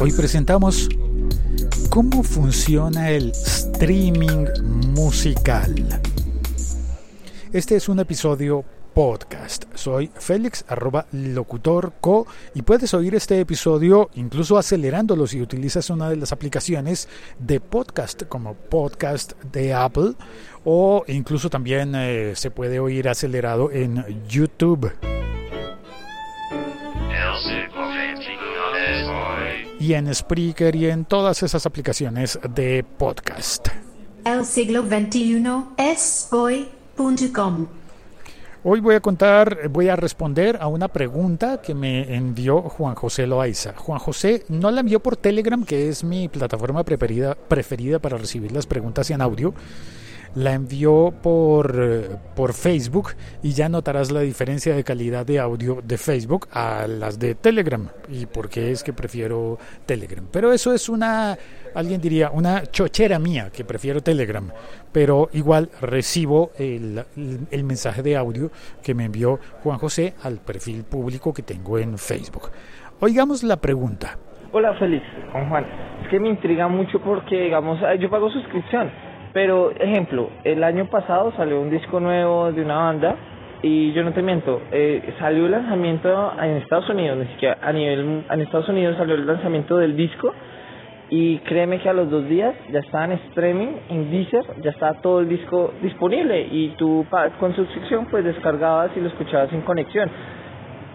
Hoy presentamos cómo funciona el streaming musical. Este es un episodio podcast. Soy Félix, arroba locutorco, y puedes oír este episodio incluso acelerándolo si utilizas una de las aplicaciones de podcast, como podcast de Apple, o incluso también eh, se puede oír acelerado en YouTube. Y en Spreaker y en todas esas aplicaciones de podcast. El siglo XXI es hoy.com. Hoy voy a contar, voy a responder a una pregunta que me envió Juan José Loaiza. Juan José no la envió por Telegram, que es mi plataforma preferida, preferida para recibir las preguntas en audio la envió por, por Facebook y ya notarás la diferencia de calidad de audio de Facebook a las de Telegram. ¿Y por qué es que prefiero Telegram? Pero eso es una, alguien diría, una chochera mía que prefiero Telegram. Pero igual recibo el, el mensaje de audio que me envió Juan José al perfil público que tengo en Facebook. Oigamos la pregunta. Hola, Feliz, con Juan. Es que me intriga mucho porque, digamos, yo pago suscripción pero, ejemplo, el año pasado salió un disco nuevo de una banda y yo no te miento, eh, salió el lanzamiento en Estados Unidos, ni siquiera a nivel, en Estados Unidos salió el lanzamiento del disco y créeme que a los dos días ya estaba en streaming, en Deezer, ya estaba todo el disco disponible y tú con suscripción pues descargabas y lo escuchabas sin conexión.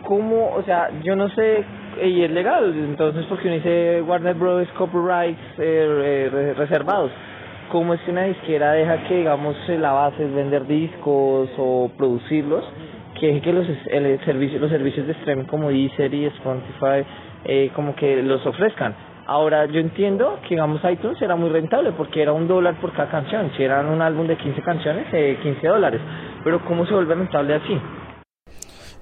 ¿Cómo? O sea, yo no sé, y es legal, entonces porque uno dice Warner Bros. copyrights eh, eh, reservados cómo es que una disquera deja que, digamos, la base es vender discos o producirlos, que que los, el servicio, los servicios de streaming como Deezer y Spotify, eh, como que los ofrezcan. Ahora, yo entiendo que, digamos, iTunes era muy rentable porque era un dólar por cada canción. Si eran un álbum de 15 canciones, eh, 15 dólares. Pero, ¿cómo se vuelve rentable así?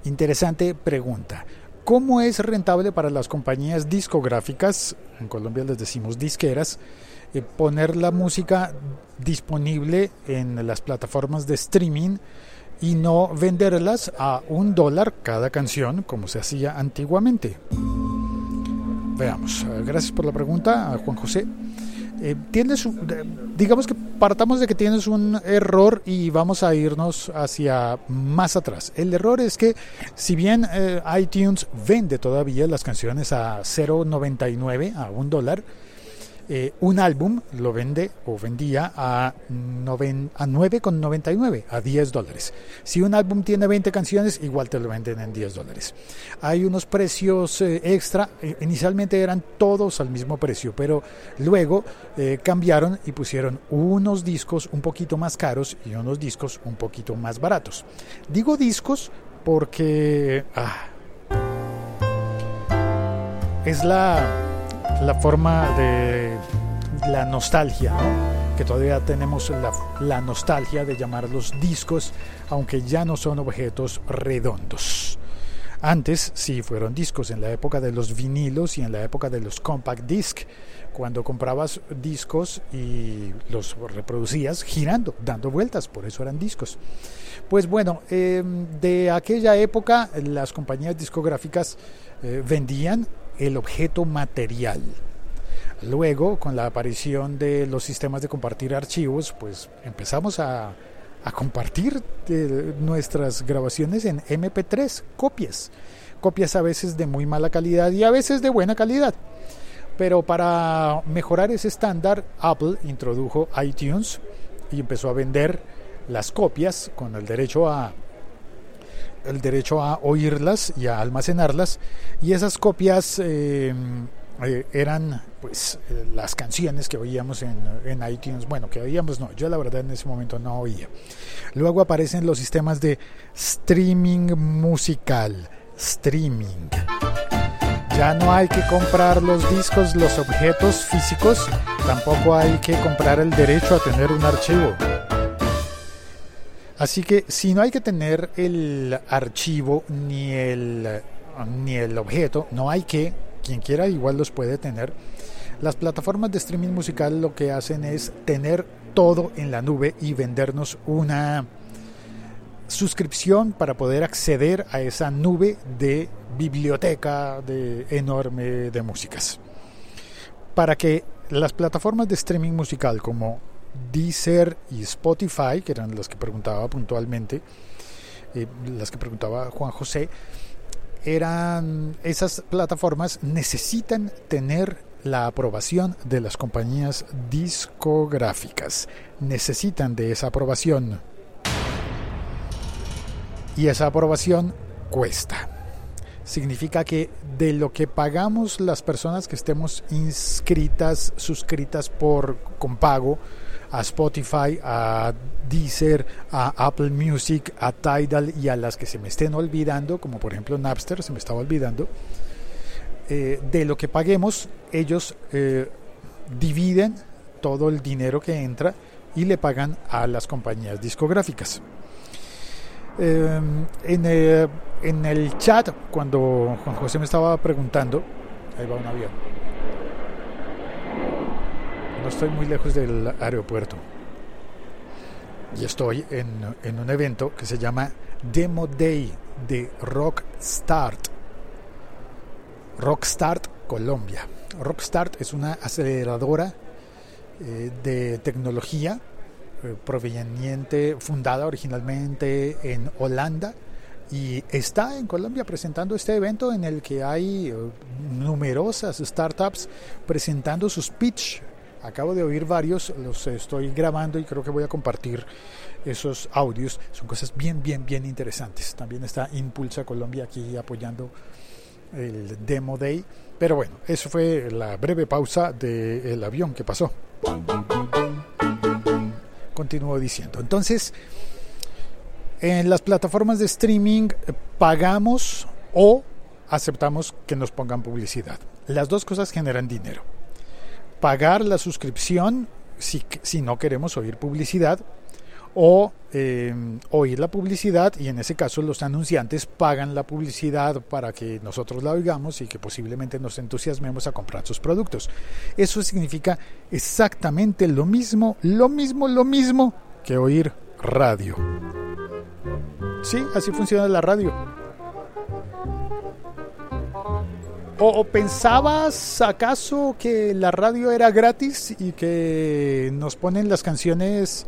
Interesante pregunta. ¿Cómo es rentable para las compañías discográficas, en Colombia les decimos disqueras, eh, poner la música disponible en las plataformas de streaming y no venderlas a un dólar cada canción como se hacía antiguamente. Veamos, eh, gracias por la pregunta Juan José. Eh, tienes, digamos que partamos de que tienes un error y vamos a irnos hacia más atrás. El error es que si bien iTunes vende todavía las canciones a 0.99, a un dólar, eh, un álbum lo vende o vendía a, a 9,99, a 10 dólares. Si un álbum tiene 20 canciones, igual te lo venden en 10 dólares. Hay unos precios eh, extra, eh, inicialmente eran todos al mismo precio, pero luego cambiaron y pusieron unos discos un poquito más caros y unos discos un poquito más baratos. Digo discos porque... Ah, es la la forma de la nostalgia, que todavía tenemos la, nostalgia de llamar los discos, aunque ya no son objetos redondos. Antes sí fueron discos, en la época de los vinilos y en la época de los compact disc, cuando comprabas discos y los reproducías girando, dando vueltas, por eso eran discos. Pues bueno, em, de aquella época las compañías discográficas eh, vendían el objeto material. Luego, con la aparición de los sistemas de compartir archivos, pues empezamos a, compartir eh, nuestras grabaciones en MP3, copias. Copias a veces de muy mala calidad y a veces de buena calidad. Pero para mejorar ese estándar, Apple introdujo iTunes y empezó a vender las copias con el derecho a el derecho a oírlas y a almacenarlas y esas copias eh, eh, eran pues eh, las canciones que oíamos en, en, iTunes. Bueno que oíamos no yo la verdad en ese momento no oía. Luego aparecen los sistemas de streaming musical streaming. Ya no hay que comprar los discos los objetos físicos tampoco hay que comprar el derecho a tener un archivo. Así que si no hay que tener el archivo ni el, ni el objeto, no hay que, quien quiera igual los puede tener. Las plataformas de streaming musical lo que hacen es tener todo en la nube y vendernos una suscripción para poder acceder a esa nube de biblioteca de enorme de músicas. para que las plataformas de streaming musical como Deezer y Spotify, que eran las que preguntaba puntualmente, eh, las que preguntaba Juan José, eran esas plataformas necesitan tener la aprobación de las compañías discográficas. Necesitan de esa aprobación. Y esa aprobación cuesta. Significa que de lo que pagamos las personas que estemos inscritas, suscritas por con pago a Spotify, a Deezer, a Apple Music, a Tidal y a las que se me estén olvidando, como por ejemplo Napster, se me estaba olvidando, eh, de lo que paguemos, ellos eh, dividen todo el dinero que entra y le pagan a las compañías discográficas. Eh, en, en, el chat, cuando Juan José me estaba preguntando, ahí va un avión. No estoy muy lejos del aeropuerto. Y estoy en, un evento que se llama Demo Day de Rock Start Rockstart Colombia. Rockstart es una aceleradora eh, de tecnología eh, proveniente, fundada originalmente en Holanda y está en Colombia presentando este evento en el que hay eh, numerosas startups presentando sus pitch. Acabo de oír varios, los estoy grabando y creo que voy a compartir esos audios. Son cosas bien, bien, bien interesantes. También está Impulsa Colombia aquí apoyando el Demo Day. Pero bueno, eso fue la breve pausa del avión que pasó. Continúo diciendo. Entonces, en las plataformas de streaming pagamos o aceptamos que nos pongan publicidad. Las dos cosas generan dinero. Pagar la suscripción si, si no queremos oír publicidad o eh, oír la publicidad y en ese caso los anunciantes pagan la publicidad para que nosotros la oigamos y que posiblemente nos entusiasmemos a comprar sus productos. Eso significa exactamente lo mismo, lo mismo, lo mismo que oír radio. Sí, así funciona la radio. ¿O, pensabas acaso que la radio era gratis y que nos ponen las canciones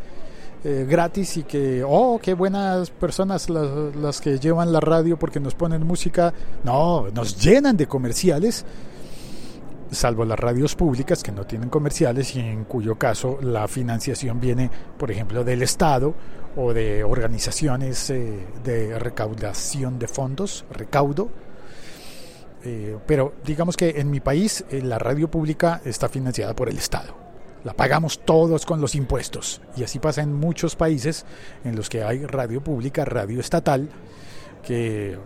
eh, gratis y que, oh, qué buenas personas las, las, que llevan la radio porque nos ponen música. No, nos llenan de comerciales, salvo las radios públicas que no tienen comerciales y en cuyo caso la financiación viene, por ejemplo, del Estado o de organizaciones eh, de recaudación de fondos, recaudo. Eh, pero digamos que en mi país la radio pública está financiada por el Estado la pagamos todos con los impuestos. Y así pasa en muchos países en los que hay radio pública, radio estatal, que,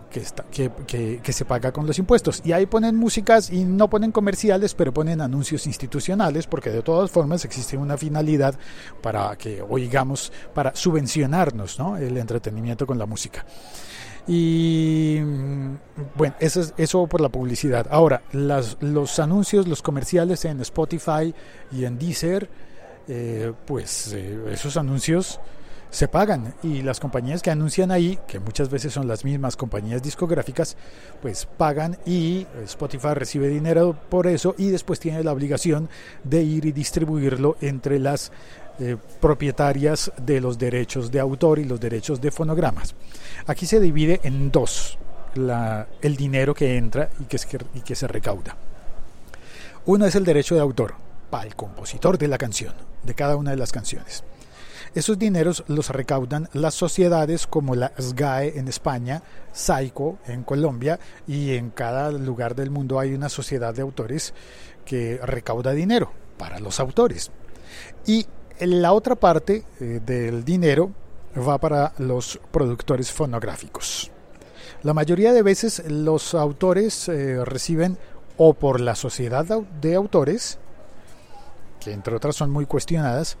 que, que, se paga con los impuestos. Y ahí ponen músicas y no ponen comerciales, pero ponen anuncios institucionales, porque de todas formas existe una finalidad para que oigamos, para subvencionarnos ¿no? el entretenimiento con la música. Y bueno, eso, es, eso por la publicidad. Ahora, las, los anuncios, los comerciales en Spotify y en Deezer, eh, pues eh, esos anuncios se pagan y las compañías que anuncian ahí, que muchas veces son las mismas compañías discográficas, pues pagan y Spotify recibe dinero por eso y después tiene la obligación de ir y distribuirlo entre las eh, propietarias de los derechos de autor y los derechos de fonogramas. Aquí se divide en dos el dinero que entra y que, y que se recauda. Uno es el derecho de autor para el compositor de la canción, de cada una de las canciones. Esos dineros los recaudan las sociedades como la SGAE en España, SAICO en Colombia y en cada lugar del mundo hay una sociedad de autores que recauda dinero para los autores. Y la otra parte eh, del dinero va para los productores fonográficos. La mayoría de veces los autores eh, reciben o por la sociedad de autores, que entre otras son muy cuestionadas,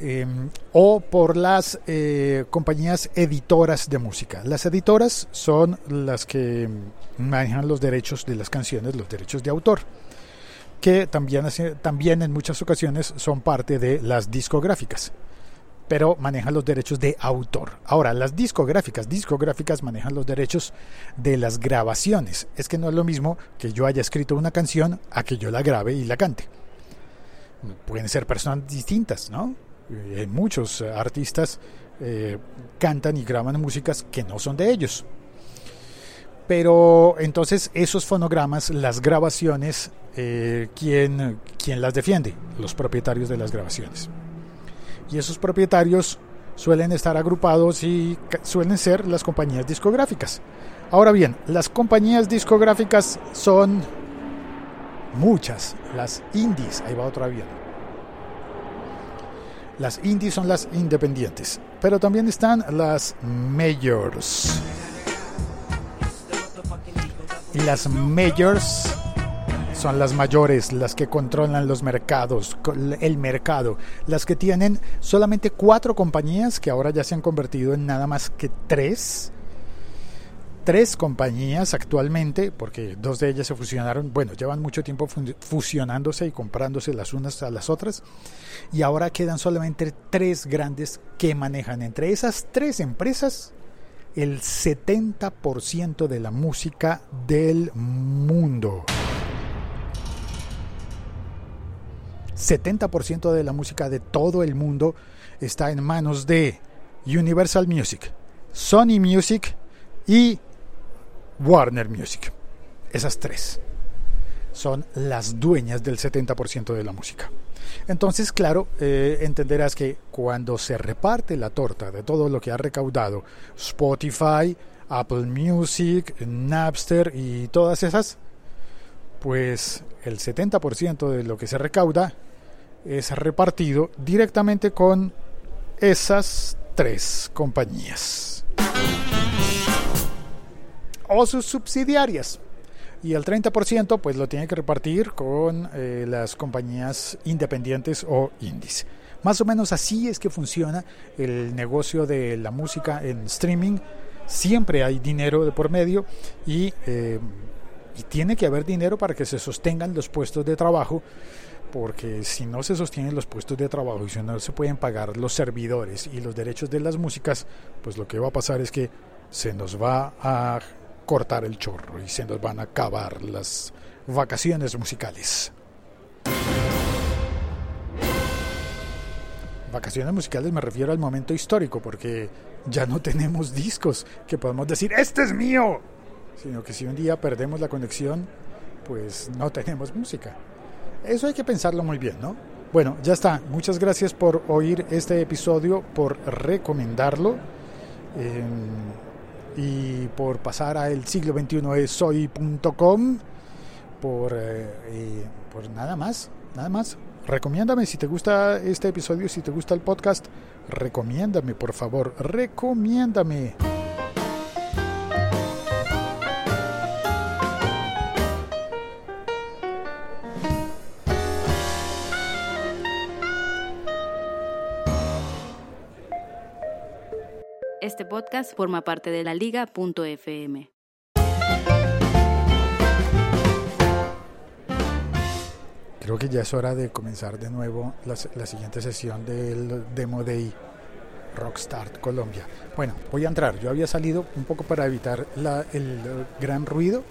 em, o por las eh, compañías editoras de música. Las editoras son las que manejan los derechos de las canciones, los derechos de autor que también, también en muchas ocasiones son parte de las discográficas. Pero manejan los derechos de autor. Ahora, las discográficas, discográficas manejan los derechos de las grabaciones. Es que no es lo mismo que yo haya escrito una canción a que yo la grabe y la cante. Pueden ser personas distintas, ¿no? Eh, muchos artistas eh, cantan y graban músicas que no son de ellos. Pero entonces esos fonogramas, las grabaciones, eh, ¿quién, ¿quién las defiende? Los propietarios de las grabaciones. Y esos propietarios suelen estar agrupados y suelen ser las compañías discográficas. Ahora bien, las compañías discográficas son muchas, las indies, ahí va otro avión. Las indies son las independientes, pero también están las majors. Y las majors son las mayores, las que controlan los mercados, el mercado, las que tienen solamente cuatro compañías que ahora ya se han convertido en nada más que tres. Tres compañías actualmente, porque dos de ellas se fusionaron, bueno, llevan mucho tiempo fusionándose y comprándose las unas a las otras, y ahora quedan solamente tres grandes que manejan entre esas tres empresas el 70% de la música del mundo. 70% de la música de todo el mundo está en manos de Universal Music, Sony Music y Warner Music. Esas tres son las dueñas del 70% de la música. Entonces, claro, eh, entenderás que cuando se reparte la torta de todo lo que ha recaudado Spotify, Apple Music, Napster y todas esas, pues el 70% de lo que se recauda es repartido directamente con esas tres compañías o sus subsidiarias y el 30% pues lo tiene que repartir con eh, las compañías independientes o indies. Más o menos así es que funciona el negocio de la música en streaming. Siempre hay dinero de por medio y, eh, y tiene que haber dinero para que se sostengan los puestos de trabajo porque si no se sostienen los puestos de trabajo y si no se pueden pagar los servidores y los derechos de las músicas, pues lo que va a pasar es que se nos va a cortar el chorro y se nos van a acabar las vacaciones musicales. Vacaciones musicales me refiero al momento histórico porque ya no tenemos discos que podemos decir, este es mío, sino que si un día perdemos la conexión, pues no tenemos música. Eso hay que pensarlo muy bien, ¿no? Bueno, ya está. Muchas gracias por oír este episodio, por recomendarlo eh, y por pasar a el siglo 21 es soy.com por, eh, por nada más, nada más. Recomiéndame si te gusta este episodio, si te gusta el podcast, recomiéndame, por favor, recomiéndame. Este podcast forma parte de la liga.fm. Creo que ya es hora de comenzar de nuevo la, siguiente sesión del Demo Day Rockstar Colombia. Bueno, voy a entrar. Yo había salido un poco para evitar la, el gran ruido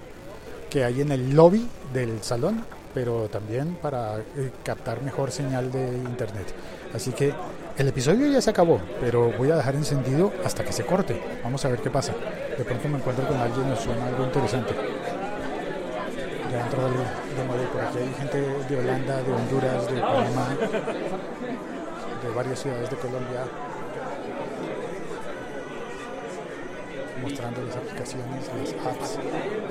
que hay en el lobby del salón, pero también para eh, captar mejor señal de internet. Así que el episodio ya se acabó, pero voy a dejar encendido hasta que se corte. Vamos a ver qué pasa. De pronto me encuentro con alguien y nos suena algo interesante. Ya dentro del de por aquí hay gente de Holanda, de Honduras, de Panamá, de varias ciudades de Colombia, mostrando las aplicaciones, las apps.